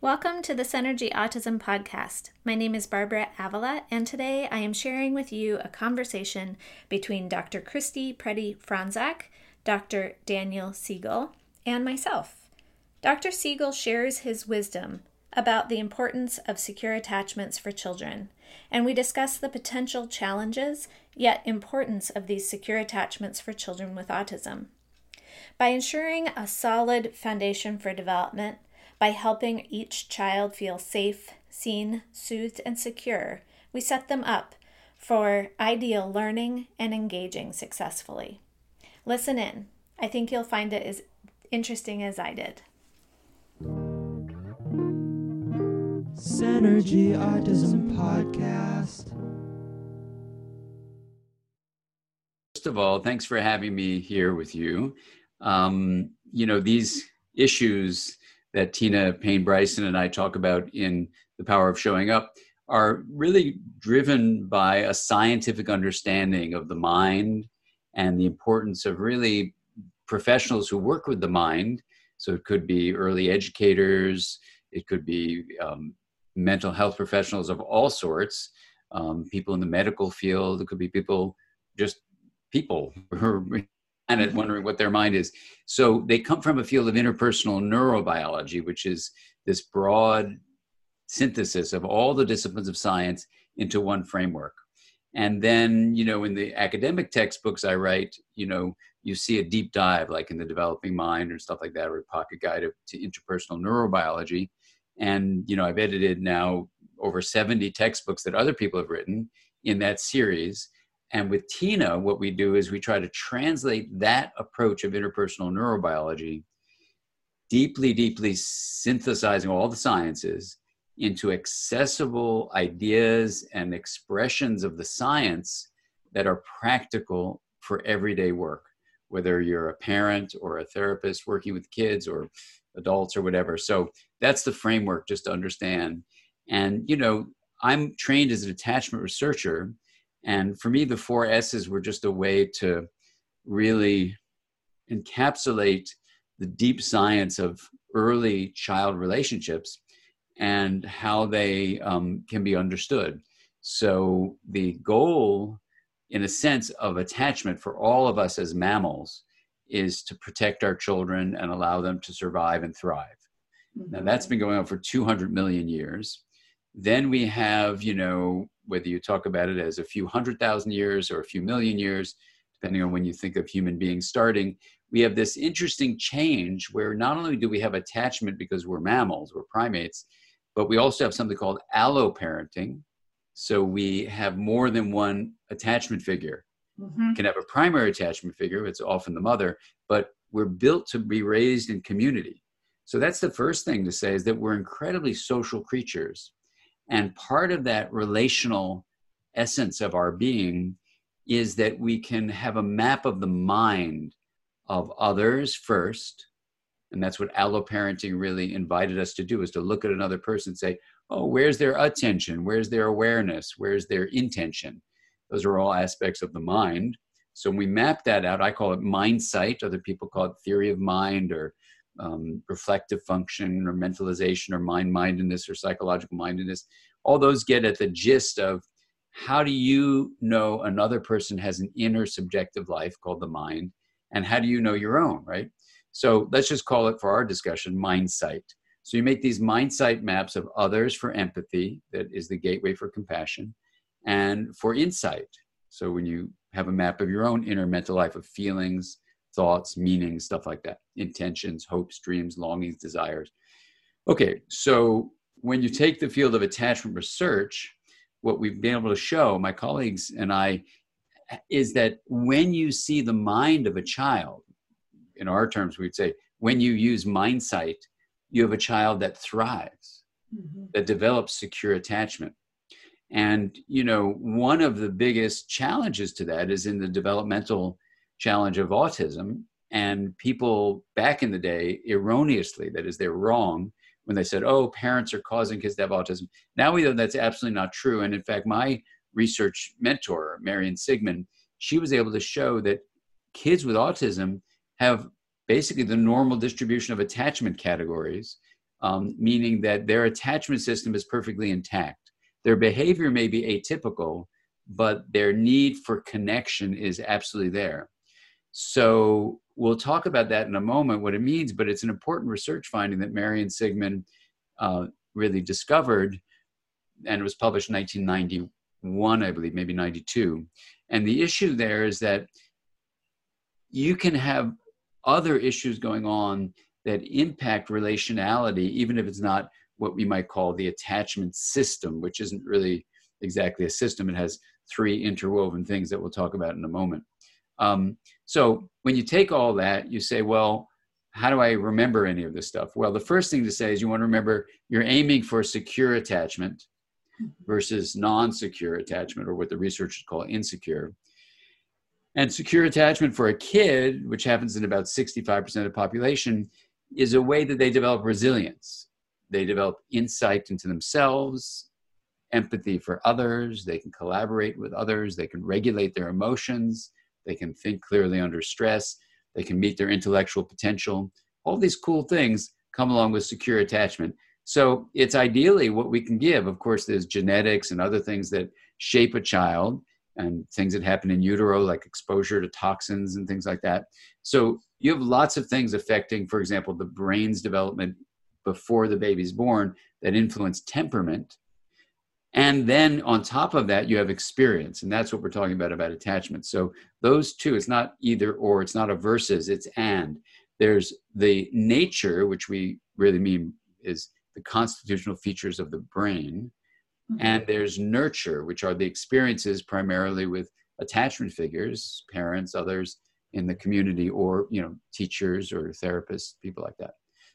Welcome to the Synergy Autism Podcast. My name is Barbara Avila, and today I am sharing with you a conversation between Dr. Kristie Pretti-Frontczak, Dr. Daniel Siegel, and myself. Dr. Siegel shares his wisdom about the importance of secure attachments for children, and we discuss the potential challenges yet importance of these secure attachments for children with autism. By ensuring a solid foundation for development, by helping each child feel safe, seen, soothed, and secure, we set them up for ideal learning and engaging successfully. Listen in. I think you'll find it as interesting as I did. Synergy Autism Podcast. First of all, thanks for having me here with you. Um, you know, these issues that Tina Payne Bryson and I talk about in The Power of Showing Up are really driven by a scientific understanding of the mind and the importance of really professionals who work with the mind. So it could be early educators, it could be um, mental health professionals of all sorts, um, people in the medical field, it could be people, just people planet wondering what their mind is. So they come from a field of interpersonal neurobiology, which is this broad synthesis of all the disciplines of science into one framework. And then, you know, in the academic textbooks I write, you know, you see a deep dive, like in the developing mind or stuff like that, or a pocket guide to interpersonal neurobiology. And, you know, I've edited now over 70 textbooks that other people have written in that series. And with Tina, what we do is we try to translate that approach of interpersonal neurobiology, deeply, deeply synthesizing all the sciences into accessible ideas and expressions of the science that are practical for everyday work, whether you're a parent or a therapist working with kids or adults or whatever. So that's the framework just to understand. And, you know, I'm trained as an attachment researcher and for me, the four S's were just a way to really encapsulate the deep science of early child relationships and how they um, can be understood. So, the goal, in a sense, of attachment for all of us as mammals is to protect our children and allow them to survive and thrive. Mm-hmm. Now, that's been going on for 200 million years. Then we have, you know, whether you talk about it as a few hundred thousand years or a few million years, depending on when you think of human beings starting, we have this interesting change where not only do we have attachment because we're mammals, we're primates, but we also have something called alloparenting. So we have more than one attachment figure. Mm-hmm. can have a primary attachment figure, it's often the mother, but we're built to be raised in community. So that's the first thing to say is that we're incredibly social creatures. And part of that relational essence of our being is that we can have a map of the mind of others first. And that's what alloparenting really invited us to do is to look at another person and say, oh, where's their attention? Where's their awareness? Where's their intention? Those are all aspects of the mind. So when we map that out, I call it mind sight. Other people call it theory of mind or um, reflective function or mentalization or mind mindedness or psychological mindedness all those get at the gist of how do you know another person has an inner subjective life called the mind and how do you know your own right? So let's just call it for our discussion mind sight. So you make these mind sight maps of others for empathy that is the gateway for compassion and for insight. So when you have a map of your own inner mental life of feelings thoughts, meanings, stuff like that, intentions, hopes, dreams, longings, desires. Okay, so when you take the field of attachment research, what we've been able to show, my colleagues and I, is that when you see the mind of a child, in our terms, we'd say, when you use mind sight, you have a child that thrives, mm-hmm. that develops secure attachment. And, you know, one of the biggest challenges to that is in the developmental challenge of autism. And people back in the day, erroneously, that is, they're wrong when they said, oh, parents are causing kids to have autism. Now we know that's absolutely not true. And in fact, my research mentor, Marian Sigman, she was able to show that kids with autism have basically the normal distribution of attachment categories um, meaning that their attachment system is perfectly intact. Their behavior may be atypical, but their need for connection is absolutely there. So we'll talk about that in a moment, what it means, but it's an important research finding that Marian Sigman uh, really discovered, and it was published in 1991, I believe, maybe 92. And the issue there is that you can have other issues going on that impact relationality, even if it's not what we might call the attachment system, which isn't really exactly a system. It has three interwoven things that we'll talk about in a moment. Um, so when you take all that, you say, well, how do I remember any of this stuff? Well, the first thing to say is you want to remember you're aiming for secure attachment versus non secure attachment, or what the researchers call insecure. And secure attachment for a kid, which happens in about 65% of the population, is a way that they develop resilience. They develop insight into themselves, empathy for others, they can collaborate with others, they can regulate their emotions, they can think clearly under stress, they can meet their intellectual potential. All these cool things come along with secure attachment. So it's ideally what we can give. Of course, there's genetics and other things that shape a child and things that happen in utero, like exposure to toxins and things like that. So you have lots of things affecting, for example, the brain's development before the baby's born that influence temperament. And then on top of that, you have experience. And that's what we're talking about about attachment. So those two, it's not either or, it's not a versus, it's and. There's the nature, which we really mean is the constitutional features of the brain Mm-hmm. And there's nurture, which are the experiences primarily with attachment figures, parents, others in the community, or you know, teachers or therapists, people like that.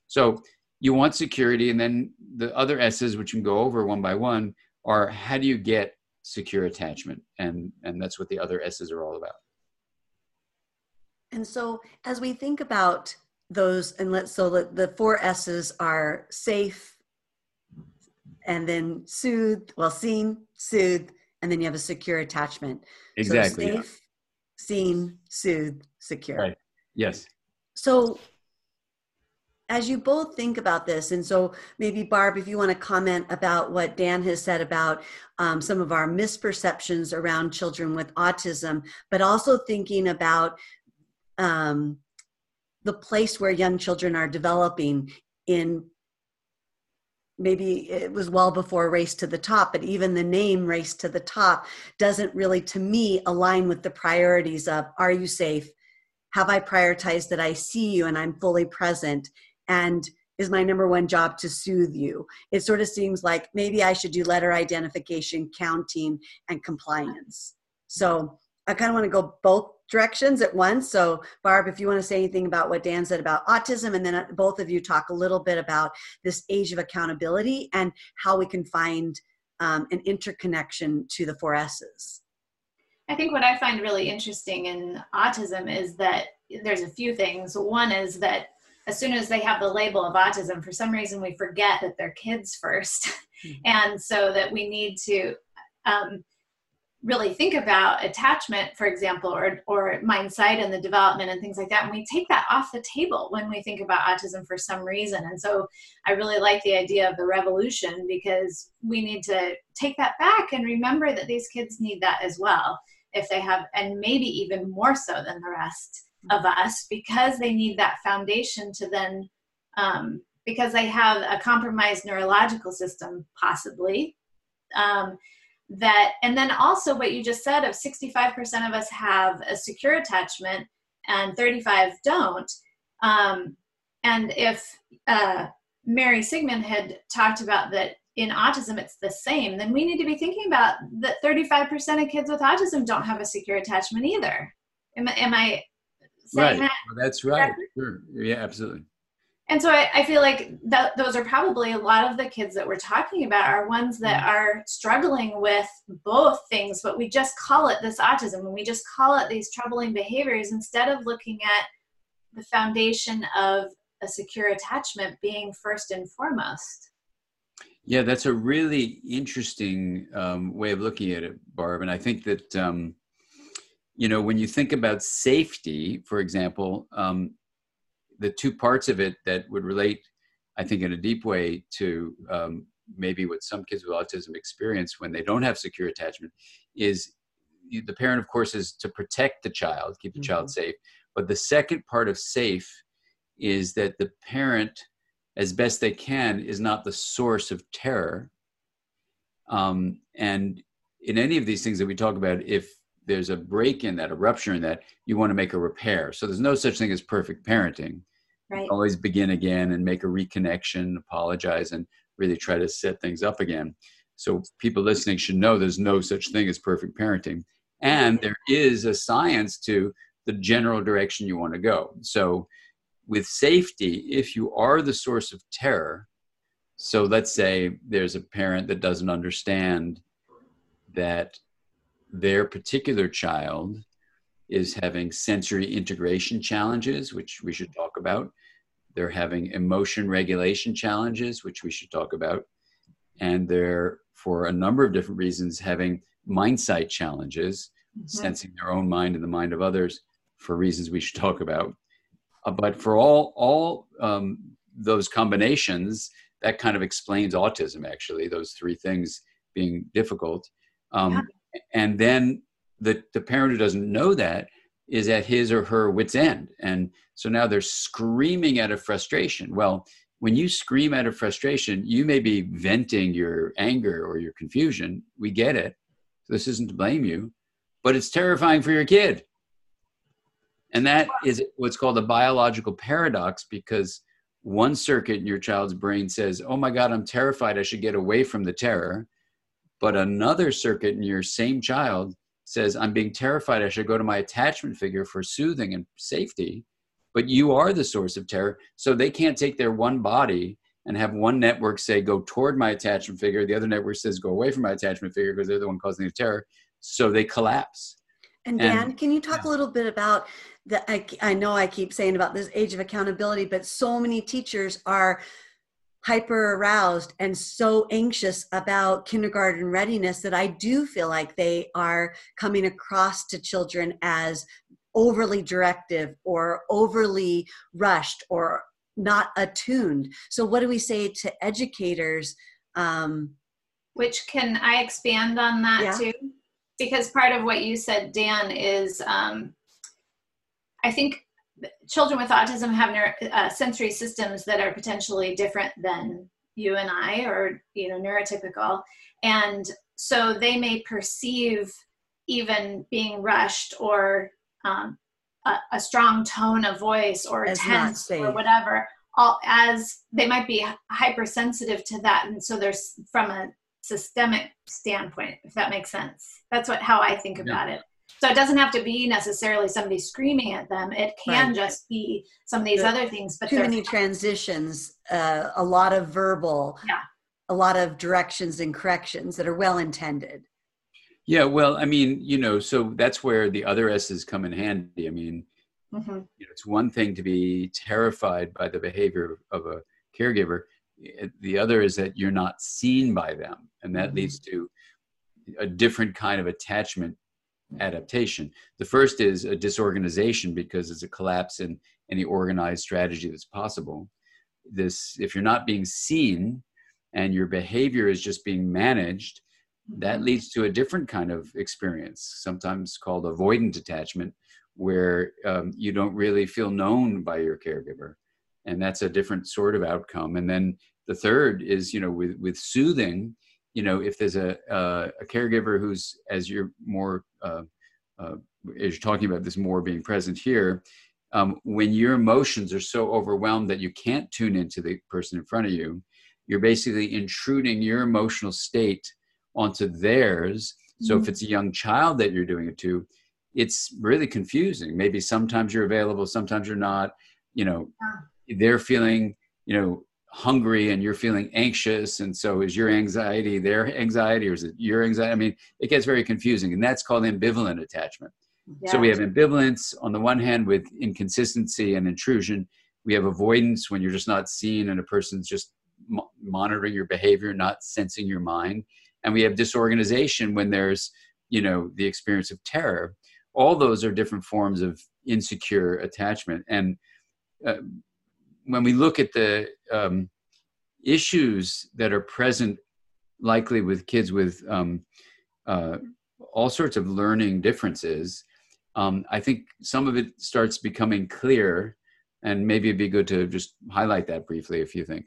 So you want security, and then the other S's, which you can go over one by one, are how do you get secure attachment, and and that's what the other S's are all about. And so, as we think about those, and let's so the, the four S's are safe, and then soothe, well, seen, soothe, and then you have a secure attachment. Exactly. So safe, yeah. seen, soothe, secure. Right. Yes. So as you both think about this, and so maybe Barb, if you want to comment about what Dan has said about um, some of our misperceptions around children with autism, but also thinking about um, the place where young children are developing in maybe it was well before race to the top but even the name race to the top doesn't really to me align with the priorities of are you safe? Have i prioritized that i see you and i'm fully present and is my number one job to soothe you it sort of seems like maybe i should do letter identification counting and compliance so i kind of want to go both directions at once. So, Barb, if you want to say anything about what Dan said about autism, and then uh, both of you talk a little bit about this age of accountability and how we can find um, an interconnection to the four S's. I think what I find really interesting in autism is that there's a few things. One is that as soon as they have the label of autism, for some reason we forget that they're kids 1st mm-hmm. and so that we need to um, really think about attachment, for example, or, or mindsight and the development and things like that. And we take that off the table when we think about autism for some reason. And so I really like the idea of the revolution because we need to take that back and remember that these kids need that as well. If they have, and maybe even more so than the rest of us, because they need that foundation to then, um, because they have a compromised neurological system, possibly. Um, that and then also what you just said of 65% of us have a secure attachment and 35 don't um, and if uh, mary sigman had talked about that in autism it's the same then we need to be thinking about that 35% of kids with autism don't have a secure attachment either am, am i right that? that's right sure. yeah absolutely and so I, I, feel like that those are probably a lot of the kids that we're talking about are ones that mm. are struggling with both things but we just call it this autism and we just call it these troubling behaviors instead of looking at the foundation of a secure attachment being first and foremost yeah that's a really interesting um, way of looking at it barb and i think that um, you know when you think about safety for example um, the two parts of it that would relate I think, in a deep way to um, maybe what some kids with autism experience when they don't have secure attachment is the parent, of course, is to protect the child, keep the mm-hmm. child safe. But the second part of safe is that the parent, as best they can, is not the source of terror. Um, and in any of these things that we talk about, if there's a break in that, a rupture in that, you want to make a repair. So there's no such thing as perfect parenting. Right. Always begin again and make a reconnection, apologize, and really try to set things up again. So people listening should know there's no such thing as perfect parenting. And there is a science to the general direction you want to go. So with safety, if you are the source of terror, so let's say there's a parent that doesn't understand that their particular child is having sensory integration challenges, which we should talk about. They're having emotion regulation challenges, which we should talk about. And they're, for a number of different reasons, having mindsight challenges, mm-hmm. sensing their own mind and the mind of others for reasons we should talk about. Uh, but for all, all um, those combinations, that kind of explains autism, actually, those three things being difficult. Um, yeah. And then the, the parent who doesn't know that is at his or her wits end. And so now they're screaming out of frustration. Well when you scream out of frustration you may be venting your anger or your confusion. We get it. This isn't to blame you but it's terrifying for your kid. And that is what's called a biological paradox because one circuit in your child's brain says oh my god i'm terrified. I should get away from the terror but another circuit in your same child says, I'm being terrified, I should go to my attachment figure for soothing and safety. But you are the source of terror. So they can't take their one body and have one network say, go toward my attachment figure. The other network says, go away from my attachment figure because they're the one causing the terror. So they collapse. And Dan, and, can you talk yeah. a little bit about the? I, I know I keep saying about this age of accountability, but so many teachers are hyper aroused and so anxious about kindergarten readiness that I do feel like they are coming across to children as overly directive or overly rushed or not attuned. So, what do we say to educators? Um, Which can I expand on that yeah. too? Because part of what you said, Dan, is um, I think children with autism have neuro, uh, sensory systems that are potentially different than you and I, or you know, neurotypical, and so they may perceive even being rushed or um, a, a, strong tone of voice or as tense or whatever all as they might be hypersensitive to that. And so there's from a systemic standpoint if that makes sense. That's what how i think about yeah. it so it doesn't have to be necessarily somebody screaming at them. It can right. just be some of these the, other things. But too many transitions, uh, a lot of verbal, yeah. a lot of directions and corrections that are well intended. Yeah, well, I mean, you know, so that's where the other S's come in handy. I mean, mm-hmm. you know, it's one thing to be terrified by the behavior of a caregiver. The other is that you're not seen by them, and that mm-hmm. leads to a different kind of attachment adaptation. The first is a disorganization because it's a collapse in any organized strategy that's possible. This, if you're not being seen and your behavior is just being managed, that mm-hmm. leads to a different kind of experience, sometimes called avoidant attachment, where um, you don't really feel known by your caregiver. And that's a different sort of outcome. And then the third is, you know, with, with soothing, you know, if there's a, uh, a caregiver who's, as you're more, uh, uh, as you're talking about this more being present here, um, when your emotions are so overwhelmed that you can't tune into the person in front of you, you're basically intruding your emotional state onto theirs. So mm-hmm. if it's a young child that you're doing it to, it's really confusing. Maybe sometimes you're available, sometimes you're not. You know, they're feeling, you know, hungry and you're feeling anxious and so is your anxiety their anxiety or is it your anxiety i mean it gets very confusing and that's called ambivalent attachment. Yeah. so we have ambivalence on the one hand with inconsistency and intrusion. We have avoidance when you're just not seen and a person's just mo- monitoring your behavior not sensing your mind. And we have disorganization when there's you know the experience of terror. All those are different forms of insecure attachment. And uh, when we look at the um, issues that are present likely with kids with um, uh, all sorts of learning differences um, i think some of it starts becoming clear and maybe it'd be good to just highlight that briefly if you think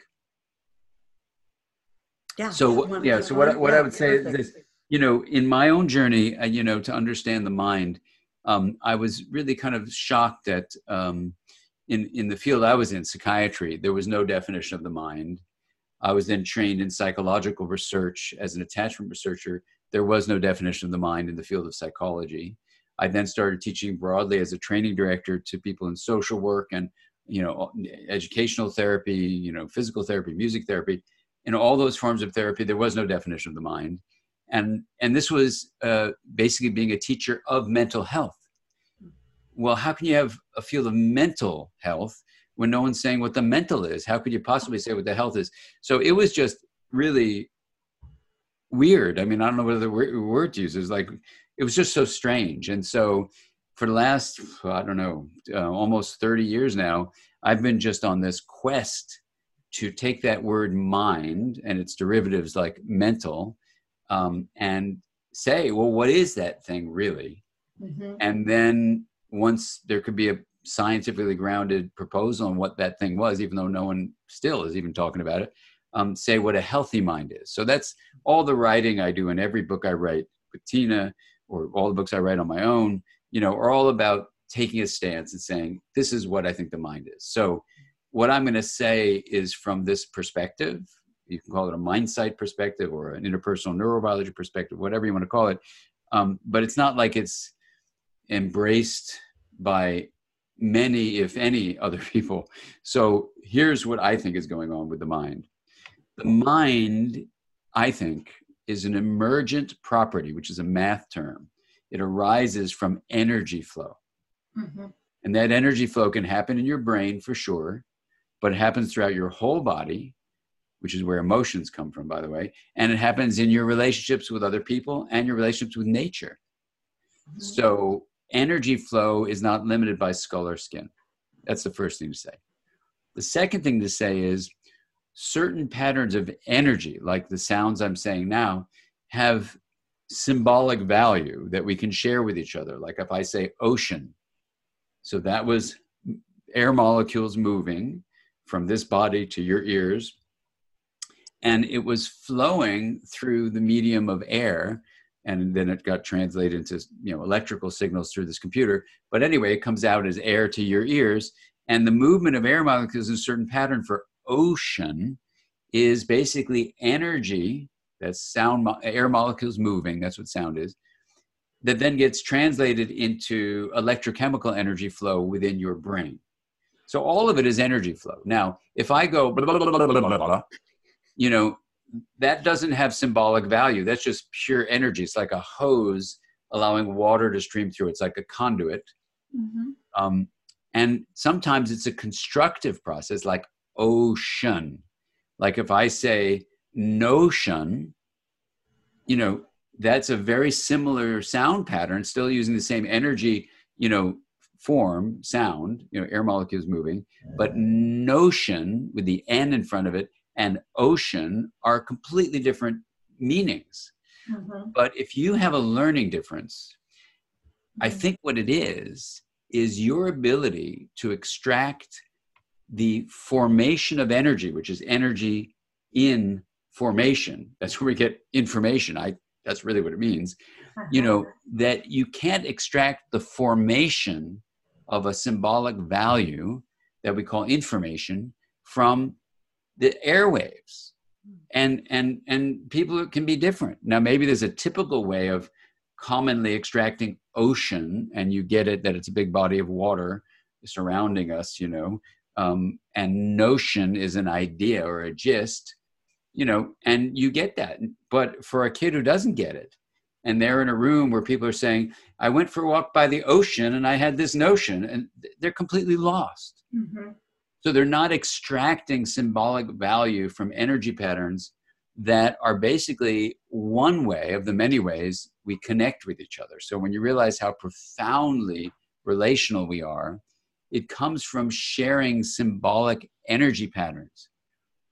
Yeah. so yeah so what, I- what i would say is this you know in my own journey uh, you know to understand the mind um, i was really kind of shocked at um, in in the field i was in psychiatry there was no definition of the mind. I was then trained in psychological research. As an attachment researcher there was no definition of the mind in the field of psychology. I then started teaching broadly as a training director to people in social work and you know educational therapy you know physical therapy music therapy. In all those forms of therapy there was no definition of the mind. And and this was uh, basically being a teacher of mental health well how can you have a field of mental health when no one's saying what the mental is? How could you possibly say what the health is? So it was just really weird. I mean i don't know what other word, to use was like it was just so strange. And so for the last i don't know uh, almost 30 years now i've been just on this quest to take that word mind and its derivatives like mental um, and say well what is that thing really? Mhm. and then once there could be a scientifically grounded proposal on what that thing was even though no one still is even talking about it um, say what a healthy mind is. So that's all the writing i do in every book i write with tina or all the books i write on my own you know are all about taking a stance and saying this is what i think the mind is. So what i'm going to say is from this perspective you can call it a mind sight perspective or an interpersonal neurobiology perspective whatever you want to call it um, but it's not like it's embraced by many, if any, other people. So here's what I think is going on with the mind. The mind, I think, is an emergent property, which is a math term. It arises from energy flow. Mhm. And that energy flow can happen in your brain for sure, but it happens throughout your whole body, which is where emotions come from, by the way. And it happens in your relationships with other people and your relationships with nature. So energy flow is not limited by skull or skin. That's the first thing to say. The second thing to say is certain patterns of energy, like the sounds I'm saying now, have symbolic value that we can share with each other. Like if I say ocean, so that was air molecules moving from this body to your ears, and it was flowing through the medium of air and then it got translated into you know electrical signals through this computer. But anyway it comes out as air to your ears and the movement of air molecules in a certain pattern for ocean is basically energy that's sound air molecules moving that's what sound is that then gets translated into electrochemical energy flow within your brain. So all of it is energy flow. Now if i go you know that doesn't have symbolic value. That's just pure energy. It's like a hose allowing water to stream through. It's like a conduit. Mhm. Um, and sometimes it's a constructive process, like ocean. Like if I say notion, you know, that's a very similar sound pattern, still using the same energy, you know, form, sound, you know, air molecules moving, but notion with the N in front of it and ocean are completely different meanings. Mhm. But if you have a learning difference, I think what it is, is your ability to extract the formation of energy, which is energy in formation. That's where we get information. I that's really what it means. You know, that you can't extract the formation of a symbolic value that we call information from the airwaves. And and and people can be different. Now maybe there's a typical way of commonly extracting ocean and you get it that it's a big body of water surrounding us you know um, and notion is an idea or a gist you know and you get that. But for a kid who doesn't get it and they're in a room where people are saying i went for a walk by the ocean and i had this notion and they're completely lost. Mhm. So they're not extracting symbolic value from energy patterns that are basically one way of the many ways we connect with each other. So when you realize how profoundly relational we are, it comes from sharing symbolic energy patterns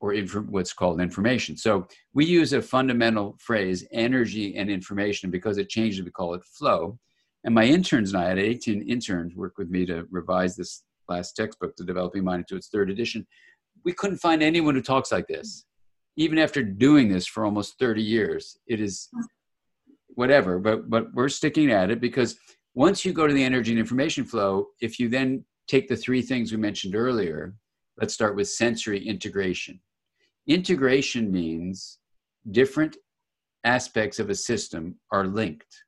or inf- what's called information. So we use a fundamental phrase, energy and information, because it changes, we call it flow. And my interns and I had 18 interns work with me to revise this last textbook, The Developing Mind, into its third edition. We couldn't find anyone who talks like this. Even after doing this for almost 30 years, it is whatever, but, but we're sticking at it because once you go to the energy and information flow, if you then take the three things we mentioned earlier, let's start with sensory integration. Integration means different aspects of a system are linked.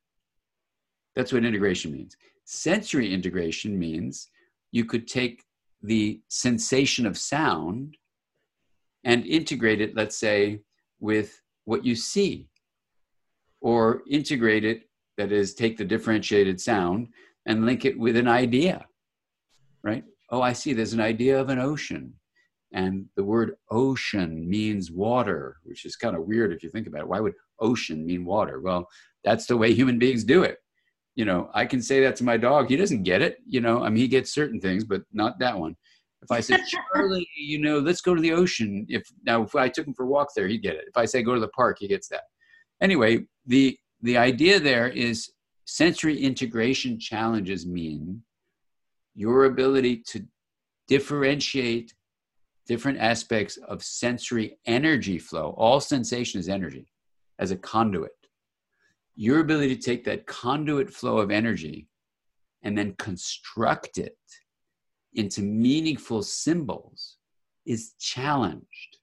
That's what integration means. Sensory integration means you could take the sensation of sound and integrate it, let's say, with what you see, or integrate it, that is, take the differentiated sound and link it with an idea, right? Oh, I see, there's an idea of an ocean. And the word ocean means water, which is kind of weird if you think about it. Why would ocean mean water? Well, that's the way human beings do it you know, I can say that to my dog. He doesn't get it. You know, I mean, he gets certain things, but not that one. If I said, Charlie, you know, let's go to the ocean. If now, if I took him for a walk there, he'd get it. If I say go to the park, he gets that. Anyway, the the idea there is sensory integration challenges mean your ability to differentiate different aspects of sensory energy flow. All sensation is energy as a conduit your ability to take that conduit flow of energy and then construct it into meaningful symbols is challenged.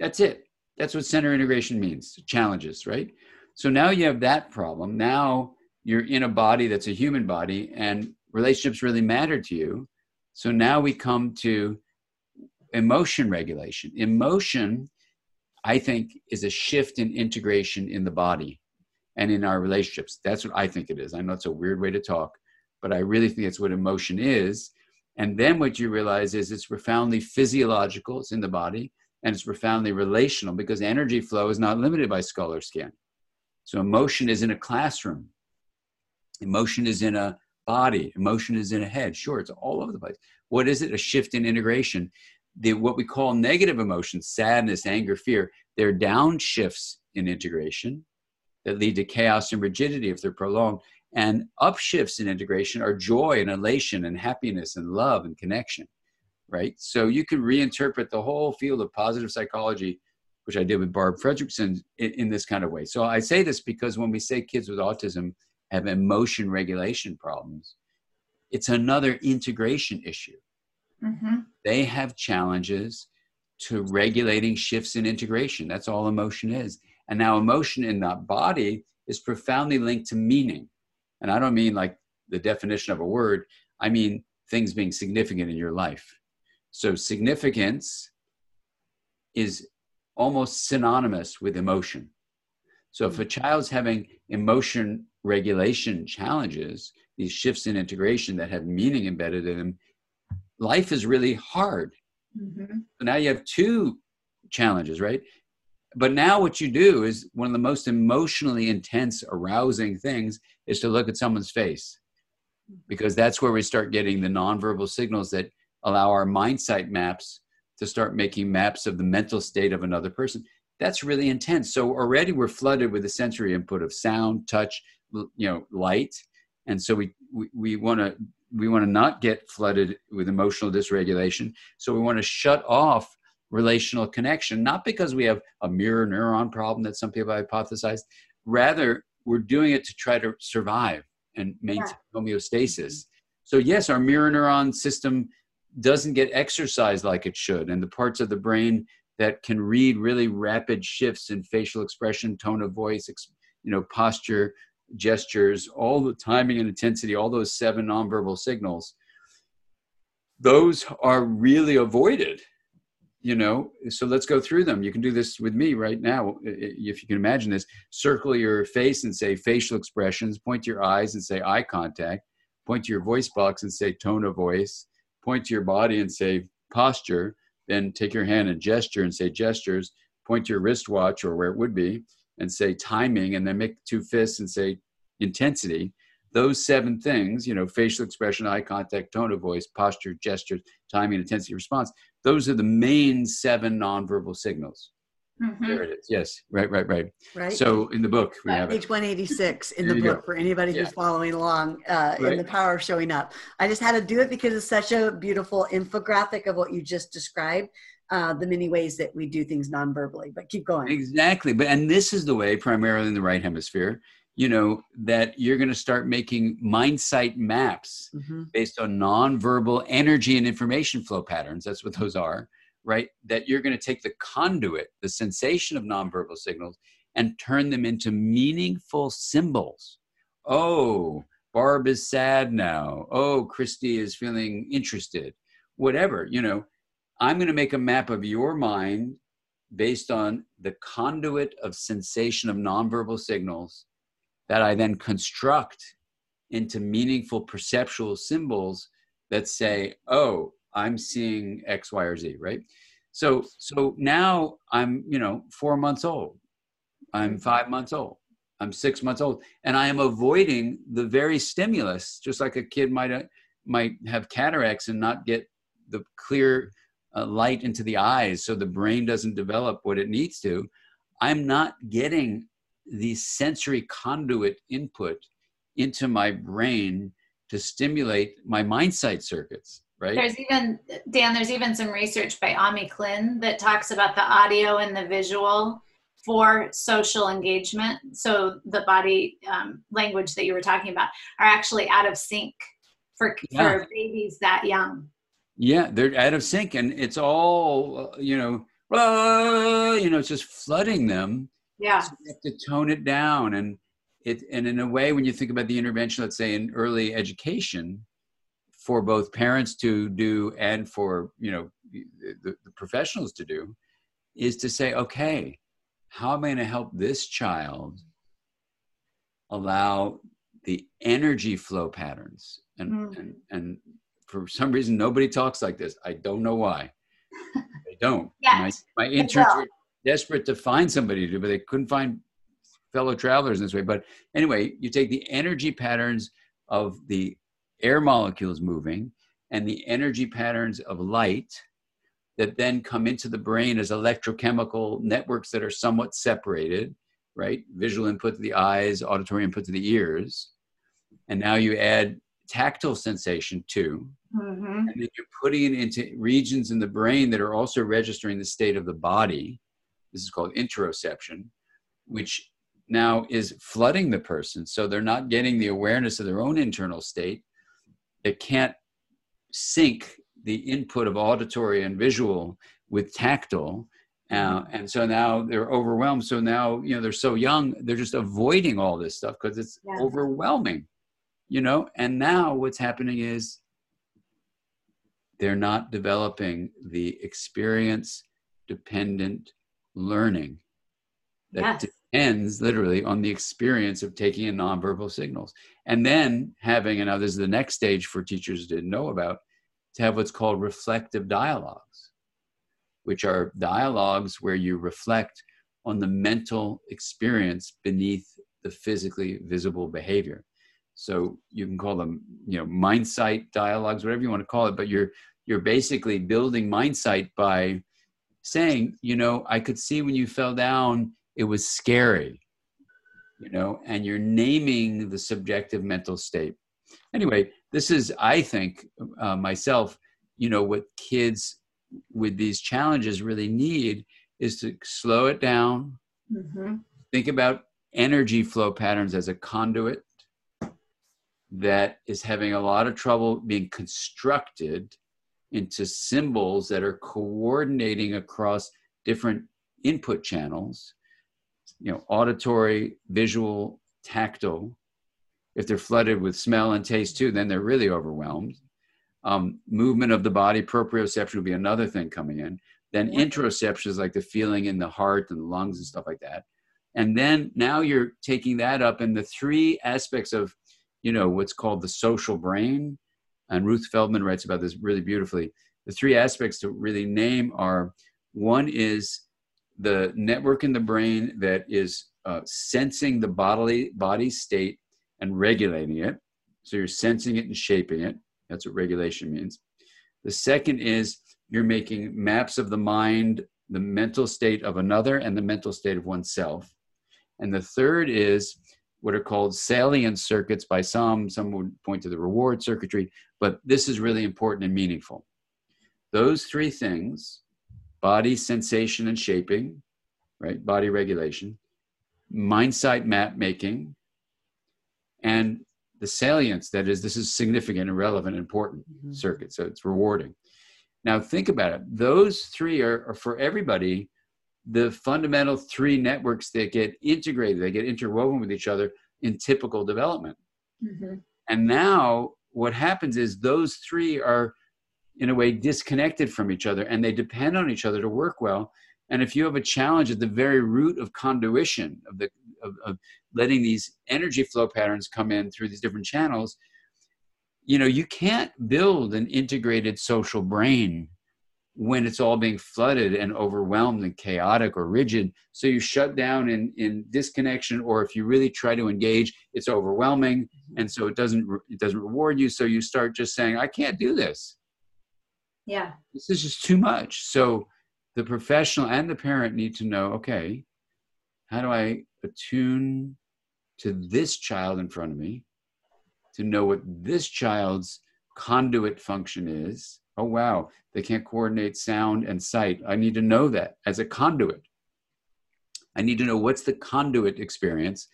That's it. That's what sensory integration means challenges, right? So now you have that problem. Now you're in a body that's a human body and relationships really matter to you. So now we come to emotion regulation. Emotion I think is a shift in integration in the body and in our relationships. That's what I think it is. I know it's a weird way to talk, but I really think it's what emotion is. And then what you realize is it's profoundly physiological, it's in the body, and it's profoundly relational because energy flow is not limited by skull or skin. So emotion is in a classroom, emotion is in a body, emotion is in a head. Sure, it's all over the place. What is it? A shift in integration the what we call negative emotions, sadness, anger, fear, they're downshifts in integration that lead to chaos and rigidity if they're prolonged. And upshifts in integration are joy and elation and happiness and love and connection, right? So you can reinterpret the whole field of positive psychology, which I did with Barb Fredrickson, in, in this kind of way. So I say this because when we say kids with autism have emotion regulation problems, it's another integration issue Mm-hmm. They have challenges to regulating shifts in integration. That's all emotion is. And now, emotion in the body is profoundly linked to meaning. And I don't mean like the definition of a word, I mean things being significant in your life. So, significance is almost synonymous with emotion. So, if a child's having emotion regulation challenges, these shifts in integration that have meaning embedded in them, life is really hard. Mm-hmm. So now you have two challenges, right? But now what you do is one of the most emotionally intense, arousing things is to look at someone's face because that's where we start getting the nonverbal signals that allow our mind sight maps to start making maps of the mental state of another person. That's really intense. So already we're flooded with the sensory input of sound, touch, you know, light. And so we, we, we want to we want to not get flooded with emotional dysregulation. So we want to shut off relational connection, not because we have a mirror neuron problem that some people hypothesized. Rather, we're doing it to try to survive and maintain yeah. homeostasis. So, yes, our mirror neuron system doesn't get exercised like it should. And the parts of the brain that can read really rapid shifts in facial expression, tone of voice, you know, posture, gestures, all the timing and intensity, all those seven nonverbal signals, those are really avoided. You know, so let's go through them. You can do this with me right now, if you can imagine this. Circle your face and say facial expressions, point to your eyes and say eye contact, point to your voice box and say tone of voice, point to your body and say posture, then take your hand and gesture and say gestures, point to your wristwatch or where it would be, and say timing and then make two fists and say intensity those seven things you know facial expression eye contact tone of voice posture gestures timing intensity response those are the main seven nonverbal signals. Mhm. There it is. Yes, right, right, right. Right. So in the book we have. Page 186 in There the you go. book for anybody who's following along uh, in the power of showing up. I just had to do it because it's such a beautiful infographic of what you just described, uh, the many ways that we do things non-verbally. But keep going. Exactly. But and this is the way, primarily in the right hemisphere, you know, that you're going to start making mind sight maps Mhm. based on nonverbal energy and information flow patterns. That's what those are, right? That you're going to take the conduit, the sensation of nonverbal signals, and turn them into meaningful symbols. Oh, Barb is sad now. Oh, Kristie is feeling interested. Whatever, you know, I'm going to make a map of your mind based on the conduit of sensation of nonverbal signals that I then construct into meaningful perceptual symbols that say, oh, I'm seeing X, Y, or Z, right? So so now I'm, you know, four months old. I'm five months old. I'm six months old. And I am avoiding the very stimulus, just like a kid might uh, might have cataracts and not get the clear uh, light into the eyes so the brain doesn't develop what it needs to. I'm not getting the sensory conduit input into my brain to stimulate my mind sight circuits, right? There's even Dan. There's even some research by Ami Klin that talks about the audio and the visual for social engagement. So the body um, language that you were talking about are actually out of sync for Yeah. for babies that young. Yeah, they're out of sync, and it's all uh, you know. "Ah," you know, it's just flooding them. Yeah. So you have to tone it down, and it and in a way, when you think about the intervention, let's say in early education, for both parents to do and for you know the, the professionals to do, is to say, okay, how am I going to help this child allow the energy flow patterns and Mm. and and for some reason nobody talks like this. I don't know why. They don't. My, my interns were desperate to find somebody to do but they couldn't find fellow travelers in this way. But anyway you take the energy patterns of the air molecules moving and the energy patterns of light that then come into the brain as electrochemical networks that are somewhat separated right? Visual input to the eyes auditory input to the ears. And now you add tactile sensation too hmm and then you're putting it into regions in the brain that are also registering the state of the body. This is called interoception which now is flooding the person. So they're not getting the awareness of their own internal state. It can't sync the input of auditory and visual with tactile. Uh, and so now they're overwhelmed. So now you know they're so young they're just avoiding all this stuff because it's Yeah. overwhelming you know? And now what's happening is they're not developing the experience dependent learning that Yes. depends literally on the experience of taking in nonverbal signals and then having and now this is the next stage for teachers to know about to have what's called reflective dialogues which are dialogues where you reflect on the mental experience beneath the physically visible behavior so you can call them you know mind sight dialogues whatever you want to call it but you're you're basically building mind sight by saying you know i could see when you fell down it was scary you know and you're naming the subjective mental state. Anyway this is i think uh, myself you know what kids with these challenges really need is to slow it down hmm think about energy flow patterns as a conduit that is having a lot of trouble being constructed into symbols that are coordinating across different input channels you know auditory visual tactile. If they're flooded with smell and taste too then they're really overwhelmed. Um, movement of the body proprioception would be another thing coming in. Then interoception is like the feeling in the heart and the lungs and stuff like that. And then now you're taking that up and the three aspects of you know what's called the social brain and ruth feldman writes about this really beautifully. The three aspects to really name are one is the network in the brain that is uh, sensing the bodily body state and regulating it. So you're sensing it and shaping it. That's what regulation means. The second is you're making maps of the mind, the mental state of another, and the mental state of oneself. And the third is what are called salient circuits by some. Some would point to the reward circuitry, but this is really important and meaningful. Those three things body, sensation, and shaping, right? Body regulation, mind sight map making, and the salience that is, this is significant and relevant and important mm-hmm. circuit. So it's rewarding. Now, think about it. Those three are, are for everybody the fundamental three networks that get integrated, they get interwoven with each other in typical development. Mm-hmm. And now what happens is those three are in a way disconnected from each other and they depend on each other to work well. And if you have a challenge at the very root of conduition, of the of, of letting these energy flow patterns come in through these different channels, you know, you can't build an integrated social brain when it's all being flooded and overwhelmed and chaotic or rigid. So you shut down in, in disconnection, or if you really try to engage, it's overwhelming, mm-hmm. and so it doesn't it doesn't reward you. So you start just saying, "I can't do this." Yeah, this is just too much. So the professional and the parent need to know, okay, how do I attune to this child in front of me to know what this child's conduit function is? Oh wow, they can't coordinate sound and sight. I need to know that as a conduit. I need to know what's the conduit experience.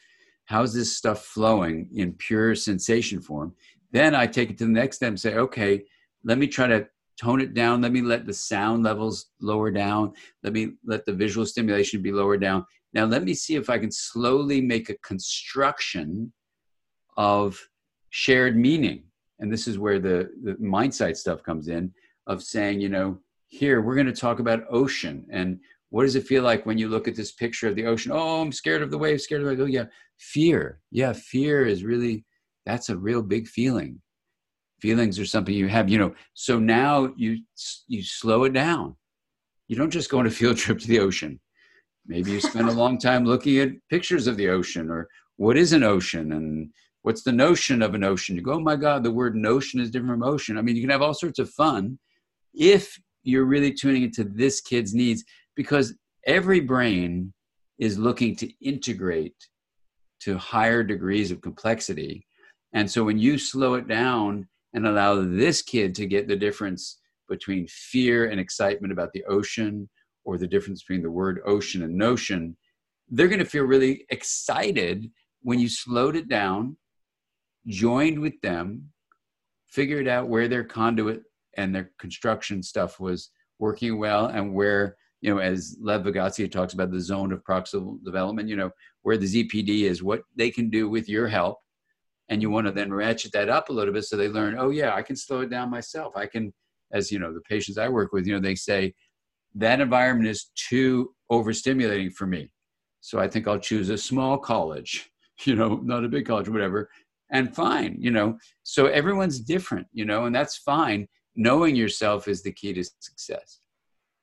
How's this stuff flowing in pure sensation form? Then I take it to the next step and say, okay, let me try to tone it down. Let me let the sound levels lower down. Let me let the visual stimulation be lower down. Now, let me see if I can slowly make a construction of shared meaning. And this is where the, the mindsight stuff comes in of saying, you know, here we're going to talk about ocean and what does it feel like when you look at this picture of the ocean? Oh, I'm scared of the waves, scared of the waves. Oh, yeah, fear. Yeah, fear is really, that's a real big feeling. Feelings are something you have, you know. So now you you slow it down. You don't just go on a field trip to the ocean. Maybe you spend a long time looking at pictures of the ocean or what is an ocean and what's the notion of an ocean. You go, oh my God, the word notion is different from ocean. I mean, you can have all sorts of fun if you're really tuning into this kid's needs because every brain is looking to integrate to higher degrees of complexity. And so when you slow it down and allow this kid to get the difference between fear and excitement about the ocean or the difference between the word ocean and notion, they're going to feel really excited when you slowed it down, joined with them, figured out where their conduit and their construction stuff was working well and where you know as lev vygotsky talks about the zone of proximal development you know where the zpd is what they can do with your help. And you want to then ratchet that up a little bit so they learn oh yeah i can slow it down myself. I can as you know the patients i work with you know they say that environment is too overstimulating for me. So i think i'll choose a small college you know not a big college whatever and fine you know so everyone's different you know and that's fine knowing yourself is the key to success.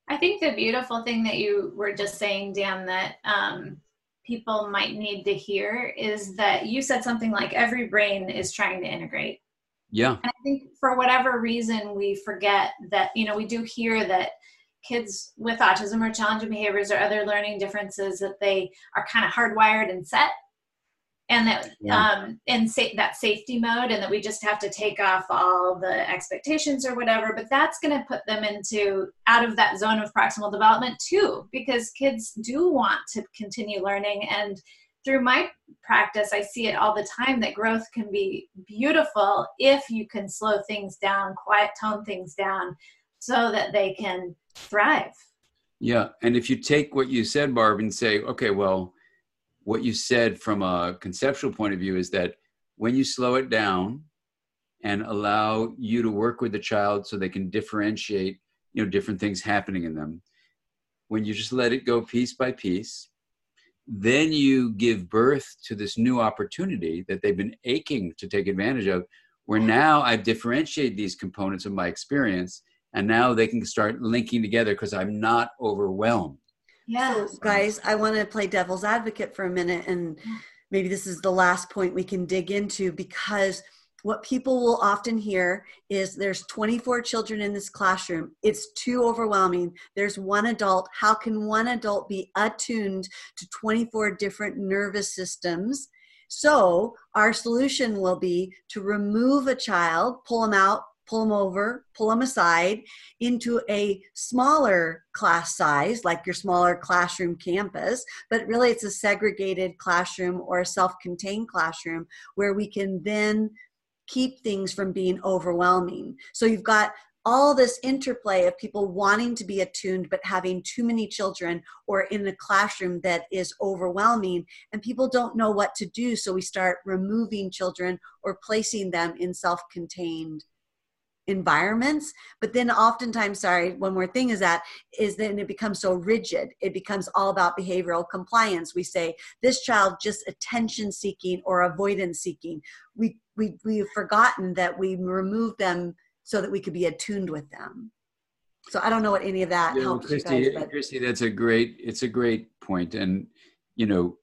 I think the beautiful thing that you were just saying, Dan, that um, people might need to hear is that you said something like every brain is trying to integrate. Yeah. And I think for whatever reason, we forget that, you know, we do hear that kids with autism or challenging behaviors or other learning differences that they are kind of hardwired and set and that yeah. um and sa- that safety mode and that we just have to take off all the expectations or whatever but that's going to put them into out of that zone of proximal development too because kids do want to continue learning and through my practice i see it all the time that growth can be beautiful if you can slow things down quiet tone things down so that they can thrive yeah and if you take what you said barb and say okay well what you said from a conceptual point of view is that when you slow it down and allow you to work with the child so they can differentiate you know different things happening in them when you just let it go piece by piece then you give birth to this new opportunity that they've been aching to take advantage of where now i've differentiated these components of my experience and now they can start linking together because i'm not overwhelmed yeah. So, guys, I want to play devil's advocate for a minute, and maybe this is the last point we can dig into because what people will often hear is there's 24 children in this classroom. It's too overwhelming. There's one adult. How can one adult be attuned to 24 different nervous systems? So, our solution will be to remove a child, pull them out, pull them over, pull them aside into a smaller class size, like your smaller classroom campus, but really it's a segregated classroom or a self contained classroom where we can then keep things from being overwhelming. So you've got all this interplay of people wanting to be attuned but having too many children or in a classroom that is overwhelming and people don't know what to do so we start removing children or placing them in self-contained environments. But then oftentimes sorry one more thing is that is then it becomes so rigid. It becomes all about behavioral compliance. We say this child just attention seeking or avoidance seeking. We we we've forgotten that we remove them so that we could be attuned with them. So i don't know what any of that know, helps Kristie, guys, but Kristie, that's a great it's a great point. And you know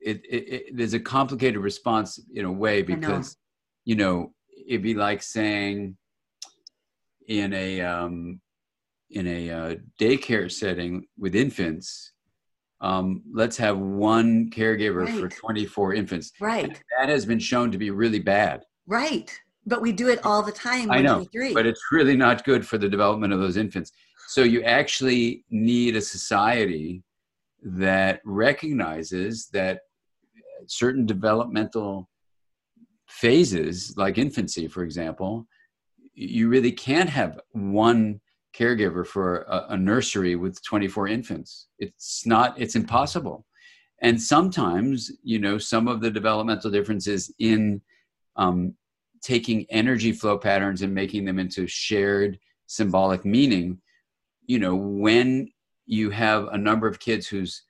it, it, it there's a complicated response in a way know. because you know it'd be like saying in a um, in a uh, daycare setting with infants, um, let's have one caregiver for 24 infants. right That has been shown to be really bad. right but we do it all the time I know, but it's really not good for the development of those infants. So you actually need a society that recognizes that certain developmental phases, like infancy, for example, you really can't have one caregiver for a, a nursery with 24 infants. It's not, it's impossible. And sometimes, you know, some of the developmental differences in um, taking energy flow patterns and making them into shared symbolic meaning, you know, when you have a number of kids who's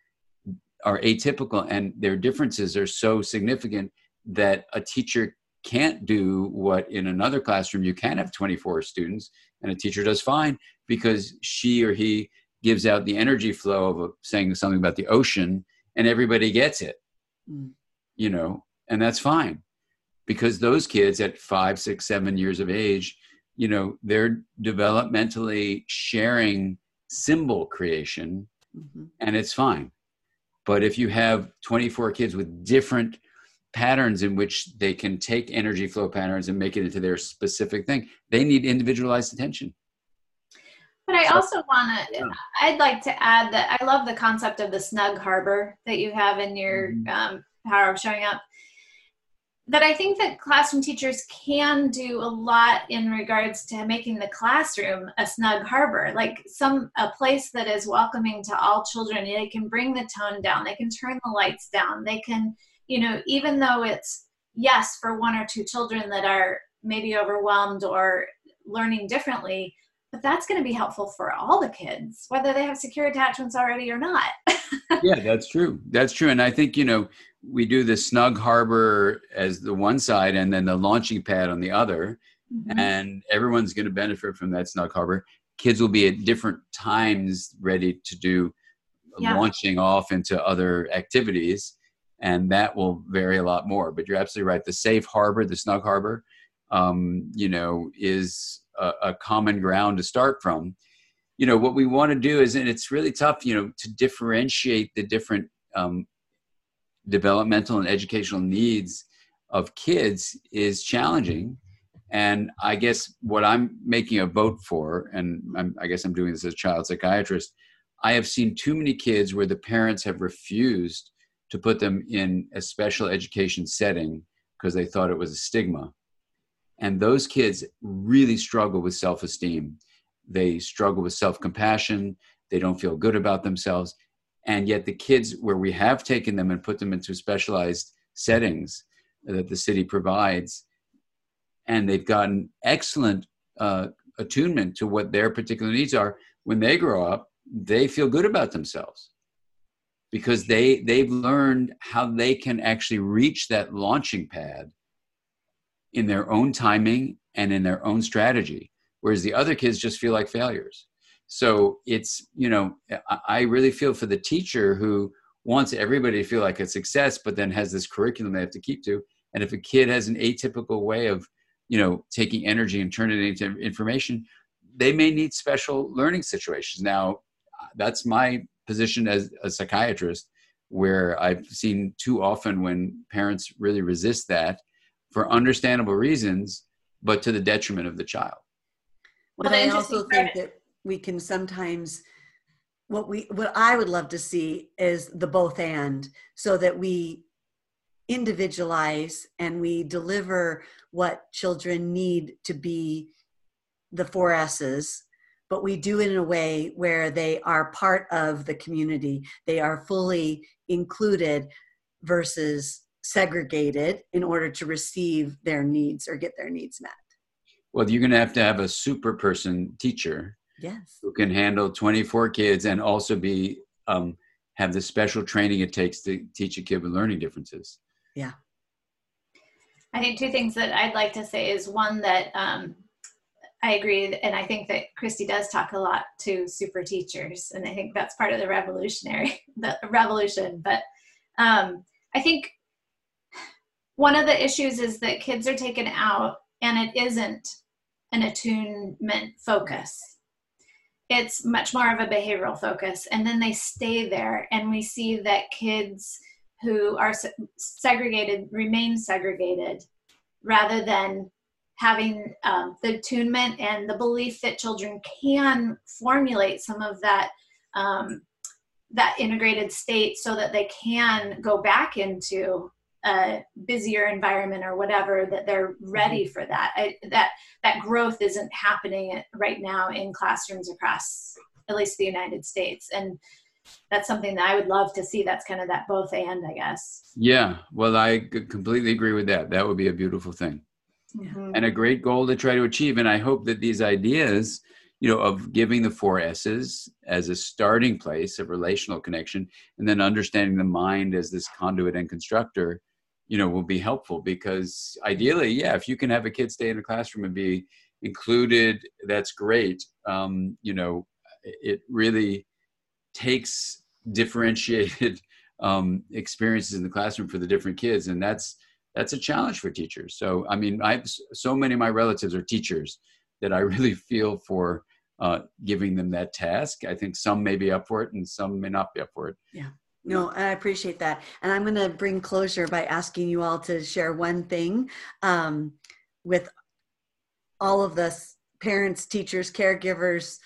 are atypical and their differences are so significant that a teacher can't do what in another classroom you can have 24 students and a teacher does fine because she or he gives out the energy flow of a, saying something about the ocean and everybody gets it Mm. you know and that's fine because those kids at five six seven years of age you know they're developmentally sharing symbol creation Mhm. and it's fine. But if you have 24 kids with different patterns in which they can take energy flow patterns and make it into their specific thing, they need individualized attention. But I So- also want to, I'd like to add that I love the concept of the snug harbor that you have in your Mhm. um, power of showing up. That I think that classroom teachers can do a lot in regards to making the classroom a snug harbor, like some a place that is welcoming to all children. They can bring the tone down, they can turn the lights down, they can, you know, even though it's yes for one or two children that are maybe overwhelmed or learning differently, but that's going to be helpful for all the kids, whether they have secure attachments already or not. yeah, that's true. That's true. And I think, you know, we do the snug harbor as the one side and then the launching pad on the other. Mm-hmm. and everyone's going to benefit from that snug harbor. Kids will be at different times ready to do Yeah. launching off into other activities, and that will vary a lot more. But you're absolutely right. The safe harbor, the snug harbor, um, you know, is a, a common ground to start from. You know, what we want to do is, and it's really tough, you know, to differentiate the different um, developmental and educational needs of kids is challenging and I guess what I'm making a vote for, and I'm, I guess I'm doing this as a child psychiatrist, I have seen too many kids where the parents have refused to put them in a special education setting because they thought it was a stigma. And those kids really struggle with self esteem. They struggle with self compassion. They don't feel good about themselves. And yet, the kids where we have taken them and put them into specialized settings that the city provides, and they've gotten excellent uh, attunement to what their particular needs are when they grow up they feel good about themselves because they they've learned how they can actually reach that launching pad in their own timing and in their own strategy whereas the other kids just feel like failures so it's you know i, really feel for the teacher who wants everybody to feel like a success but then has this curriculum they have to keep to And if a kid has an atypical way of, you know, taking energy and turning it into information, they may need special learning situations. Now, that's my position as a psychiatrist, where I've seen too often when parents really resist that for understandable reasons, but to the detriment of the child. Well, I also think that we can sometimes what we what I would love to see is the both and so that we individualize and we deliver what children need to be the four S's, but we do it in a way where they are part of the community. They are fully included versus segregated in order to receive their needs or get their needs met. Well, you're going to have to have a super person teacher yes who can handle 24 kids and also be um, have the special training it takes to teach a kid with learning differences yeah i think two things that i'd like to say is one that um, i agree and i think that Kristie does talk a lot to super teachers and i think that's part of the revolutionary the revolution but um, i think one of the issues is that kids are taken out and it isn't an attunement focus. It's much more of a behavioral focus and then they stay there and we see that kids who are segregated remain segregated rather than having um, the attunement and the belief that children can formulate some of that um, that integrated state so that they can go back into a busier environment or whatever that they're ready mm-hmm. for that. I, that that growth isn't happening right now in classrooms across at least the united states. And that's something that i would love to see that's kind of that both and i guess. Yeah. Well i completely agree with that. That would be a beautiful thing mm-hmm. and a great goal to try to achieve. And i hope that these ideas you know of giving the four s's as a starting place of relational connection and then understanding the mind as this conduit and constructor you know will be helpful because ideally yeah if you can have a kid stay in a classroom and be included that's great. Um, you know it really takes differentiated um, experiences in the classroom for the different kids. And that's that's a challenge for teachers so i mean i have so many of my relatives are teachers that i really feel for uh, giving them that task i think some may be up for it and some may not be up for it yeah no, I appreciate that. And I'm going to bring closure by asking you all to share one thing um, with all of us parents, teachers, caregivers,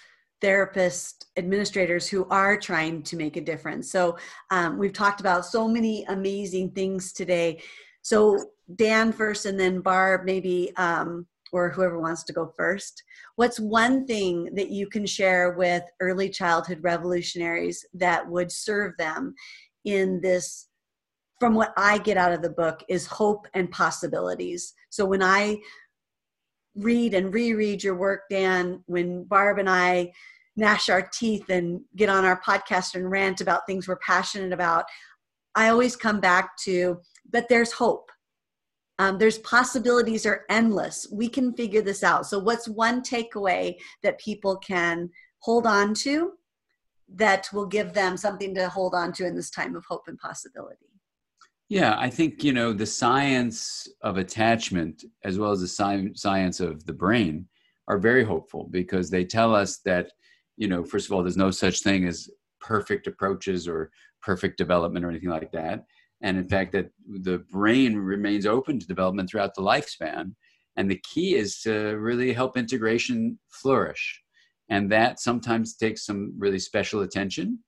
therapists, administrators who are trying to make a difference. So um, we've talked about so many amazing things today. So Dan first, and then Barb, maybe, um, or whoever wants to go first. What's one thing that you can share with early childhood revolutionaries that would serve them in this? From what I get out of the book, is hope and possibilities. So when I read and reread your work, Dan, when Barb and I gnash our teeth and get on our podcast and rant about things we're passionate about, I always come back to, but there's hope um, there's possibilities are endless. We can figure this out. So, what's one takeaway that people can hold on to that will give them something to hold on to in this time of hope and possibility? Yeah, I think you know the science of attachment as well as the sci- science of the brain are very hopeful because they tell us that you know first of all there's no such thing as perfect approaches or perfect development or anything like that and in fact that the brain remains open to development throughout the lifespan. And the key is to really help integration flourish. And that sometimes takes some really special attention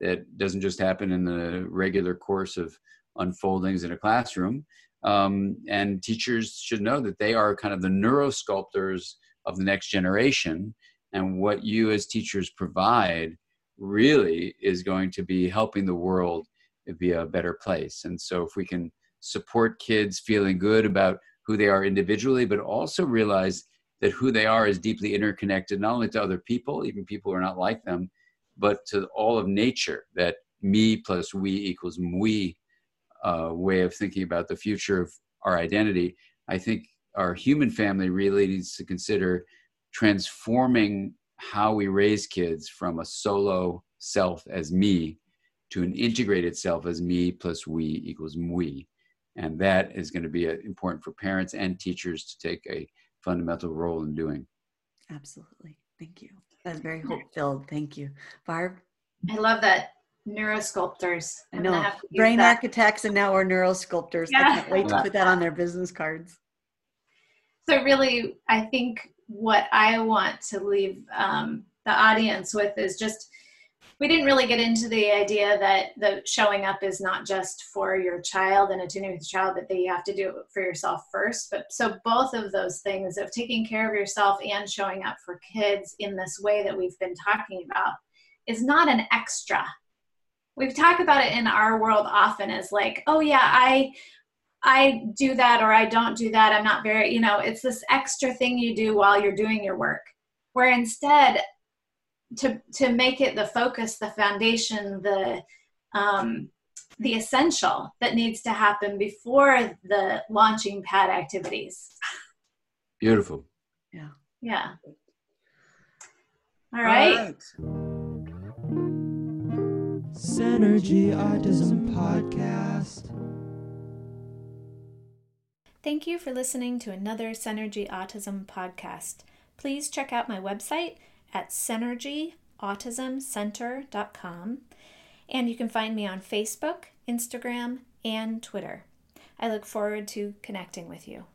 that doesn't just happen in the regular course of unfoldings in a classroom. Um, and teachers should know that they are kind of the neurosculptors of the next generation. And what you as teachers provide really is going to be helping the world be a better place. And so if we can support kids feeling good about who they are individually, but also realize that who they are is deeply interconnected, not only to other people, even people who are not like them, but to all of nature, that me plus we equals we uh, way of thinking about the future of our identity. I think our human family really needs to consider transforming how we raise kids from a solo self as me to an integrated self as me plus we equals we And that is going to be uh, important for parents and teachers to take a fundamental role in doing. Absolutely. Thank you. That's very hope filled. Thank you. Barb? I love that neurosculptors. I know. Brain that. architects and now we're neurosculptors. Yeah. I can't wait to put that on their business cards. So really, I think what I want to leave um, the audience with is just we didn't really get into the idea that the showing up is not just for your child and attending with your child, but that you have to do it for yourself first. But so both of those things of taking care of yourself and showing up for kids in this way that we've been talking about is not an extra. We've talked about it in our world often as like, oh yeah, I I do that or I don't do that. I'm not very, you know, it's this extra thing you do while you're doing your work. Where instead to to make it the focus the foundation the um, the essential that needs to happen before the launching pad activities beautiful yeah yeah all right, all right. Synergy Autism Podcast. Thank you for listening to another Synergy Autism podcast. Please check out my website at synergyautismcenter.com. And you can find me on Facebook, Instagram, and Twitter. I look forward to connecting with you.